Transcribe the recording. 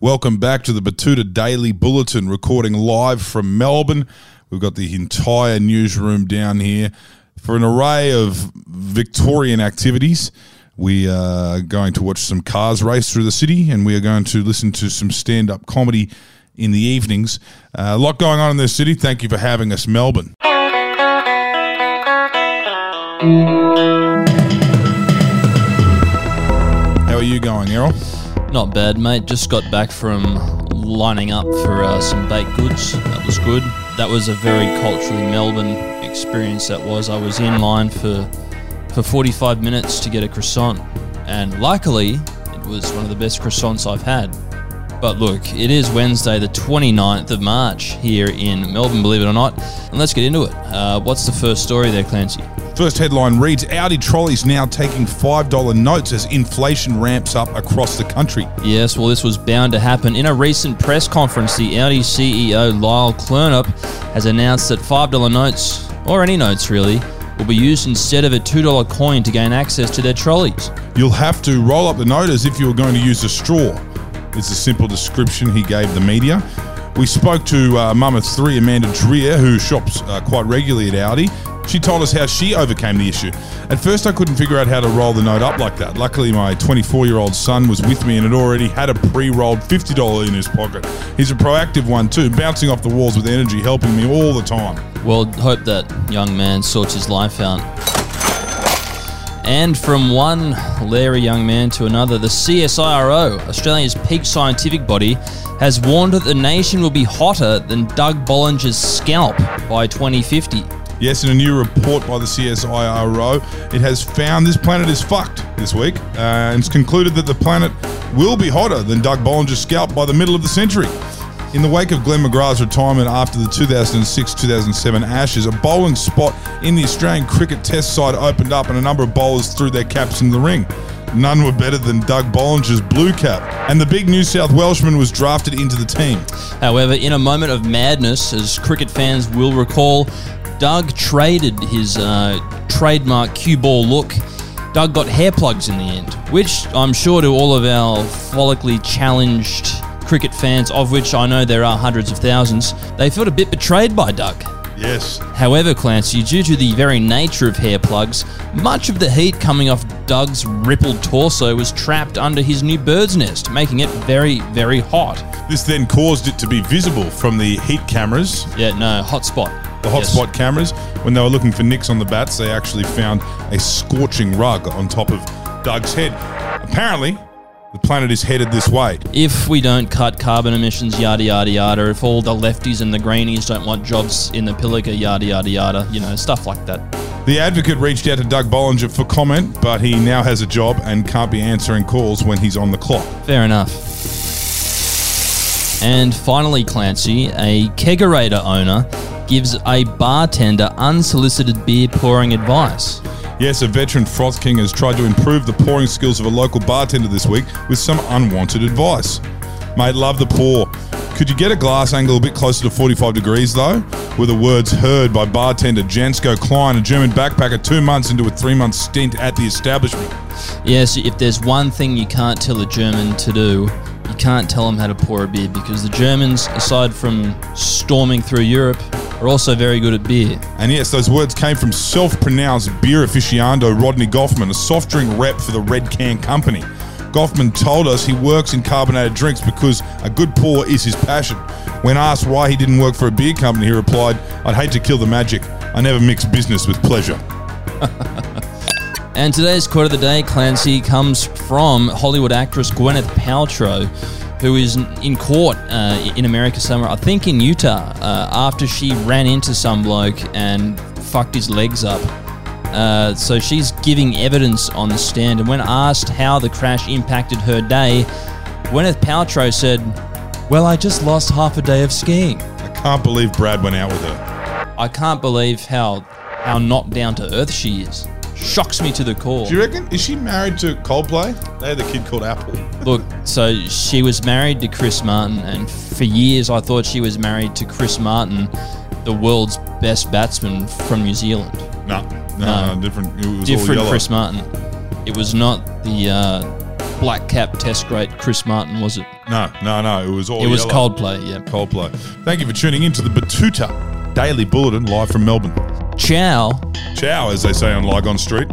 Welcome back to the Betoota Daily Bulletin, recording live from Melbourne. We've got the entire newsroom down here for an array of Victorian activities. We are going to watch some cars race through the city, and we are going to listen to some stand up comedy in the evenings. Uh, a lot going on in this city. Thank you for having us, Melbourne. How are you going, Errol? Not bad, mate. Just got back from lining up for uh, some baked goods. That was good. That was a very culturally Melbourne experience. That was. I was in line for for 45 minutes to get a croissant, and luckily, it was one of the best croissants I've had. But look, it is Wednesday, the 29th of March here in Melbourne, believe it or not. And let's get into it. Uh, what's the first story there, Clancy? First headline reads Aldi trolleys now taking $5 notes as inflation ramps up across the country. Yes, well, this was bound to happen. In a recent press conference, the Aldi CEO Lyle Klurnup has announced that $5 notes, or any notes really, will be used instead of a $2 coin to gain access to their trolleys. You'll have to roll up the note as if you were going to use a straw. It's a simple description he gave the media. We spoke to uh, mum of three, Amanda Dreer, who shops uh, quite regularly at Aldi. She told us how she overcame the issue. At first, I couldn't figure out how to roll the note up like that. Luckily, my 24 year old son was with me and had already had a pre rolled $50 in his pocket. He's a proactive one too, bouncing off the walls with energy, helping me all the time. Well, hope that young man sorts his life out. And from one Larry young man to another, the CSIRO, Australia's peak scientific body, has warned that the nation will be hotter than Doug Bollinger's scalp by 2050. Yes, in a new report by the CSIRO, it has found this planet is fucked this week uh, and it's concluded that the planet will be hotter than Doug Bollinger's scalp by the middle of the century. In the wake of Glenn McGrath's retirement after the 2006 2007 Ashes, a bowling spot in the Australian cricket test side opened up and a number of bowlers threw their caps in the ring. None were better than Doug Bollinger's blue cap, and the big New South Welshman was drafted into the team. However, in a moment of madness, as cricket fans will recall, Doug traded his uh, trademark cue ball look. Doug got hair plugs in the end, which I'm sure to all of our follically challenged cricket fans, of which I know there are hundreds of thousands, they felt a bit betrayed by Doug. Yes. However, Clancy, due to the very nature of hair plugs, much of the heat coming off Doug's rippled torso was trapped under his new bird's nest, making it very, very hot. This then caused it to be visible from the heat cameras, Yeah, no, hot spot. the hot Yes. spot cameras. When they were looking for nicks on the bats, they actually found a scorching rug on top of Doug's head. Apparently, the planet is headed this way. If we don't cut carbon emissions, yada yada yada, if all the lefties and the greenies don't want jobs in the Pilliga, yada yada yada, you know, stuff like that. The advocate reached out to Doug Bollinger for comment, but he now has a job and can't be answering calls when he's on the clock. Fair enough. And finally, Clancy, a kegerator owner gives a bartender unsolicited beer pouring advice. Yes, a veteran froth king has tried to improve the pouring skills of a local bartender this week with some unwanted advice. Mate, love the pour. Could you get a glass angle a bit closer to 45 degrees though? Were the words heard by bartender Jansko Klein, a German backpacker two months into a three month stint at the establishment. Yes, if there's one thing you can't tell a German to do, you can't tell them how to pour a beer because the Germans, aside from storming through Europe, are also very good at beer. And yes, those words came from self pronounced beer aficionado Rodney Goffman, a soft drink rep for the Red Can Company. Goffman told us he works in carbonated drinks because a good pour is his passion. When asked why he didn't work for a beer company, he replied, I'd hate to kill the magic. I never mix business with pleasure. And today's quote of the day, Clancy, comes from Hollywood actress Gwyneth Paltrow, who is in court uh, in America somewhere, I think in Utah, uh, after she ran into some bloke and fucked his legs up. Uh, so she's giving evidence on the stand, and when asked how the crash impacted her day, Gwyneth Paltrow said, "Well, I just lost half a day of skiing. I can't believe Brad went out with her. I can't believe how how not down to earth she is. Shocks me to the core." Do you reckon? Is she married to Coldplay? They had a kid called Apple. Look, so she was married to Chris Martin, and for years I thought she was married to Chris Martin, the world's best batsman from New Zealand. No, no, No. no, different. It was Different. Chris Martin. It was not the uh, black cap test great Chris Martin, was it? No, no, no. It was all It was yellow. Coldplay, yeah. Coldplay. Thank you for tuning in to the Betoota Daily Bulletin live from Melbourne. Ciao. Ciao, as they say on Lygon Street.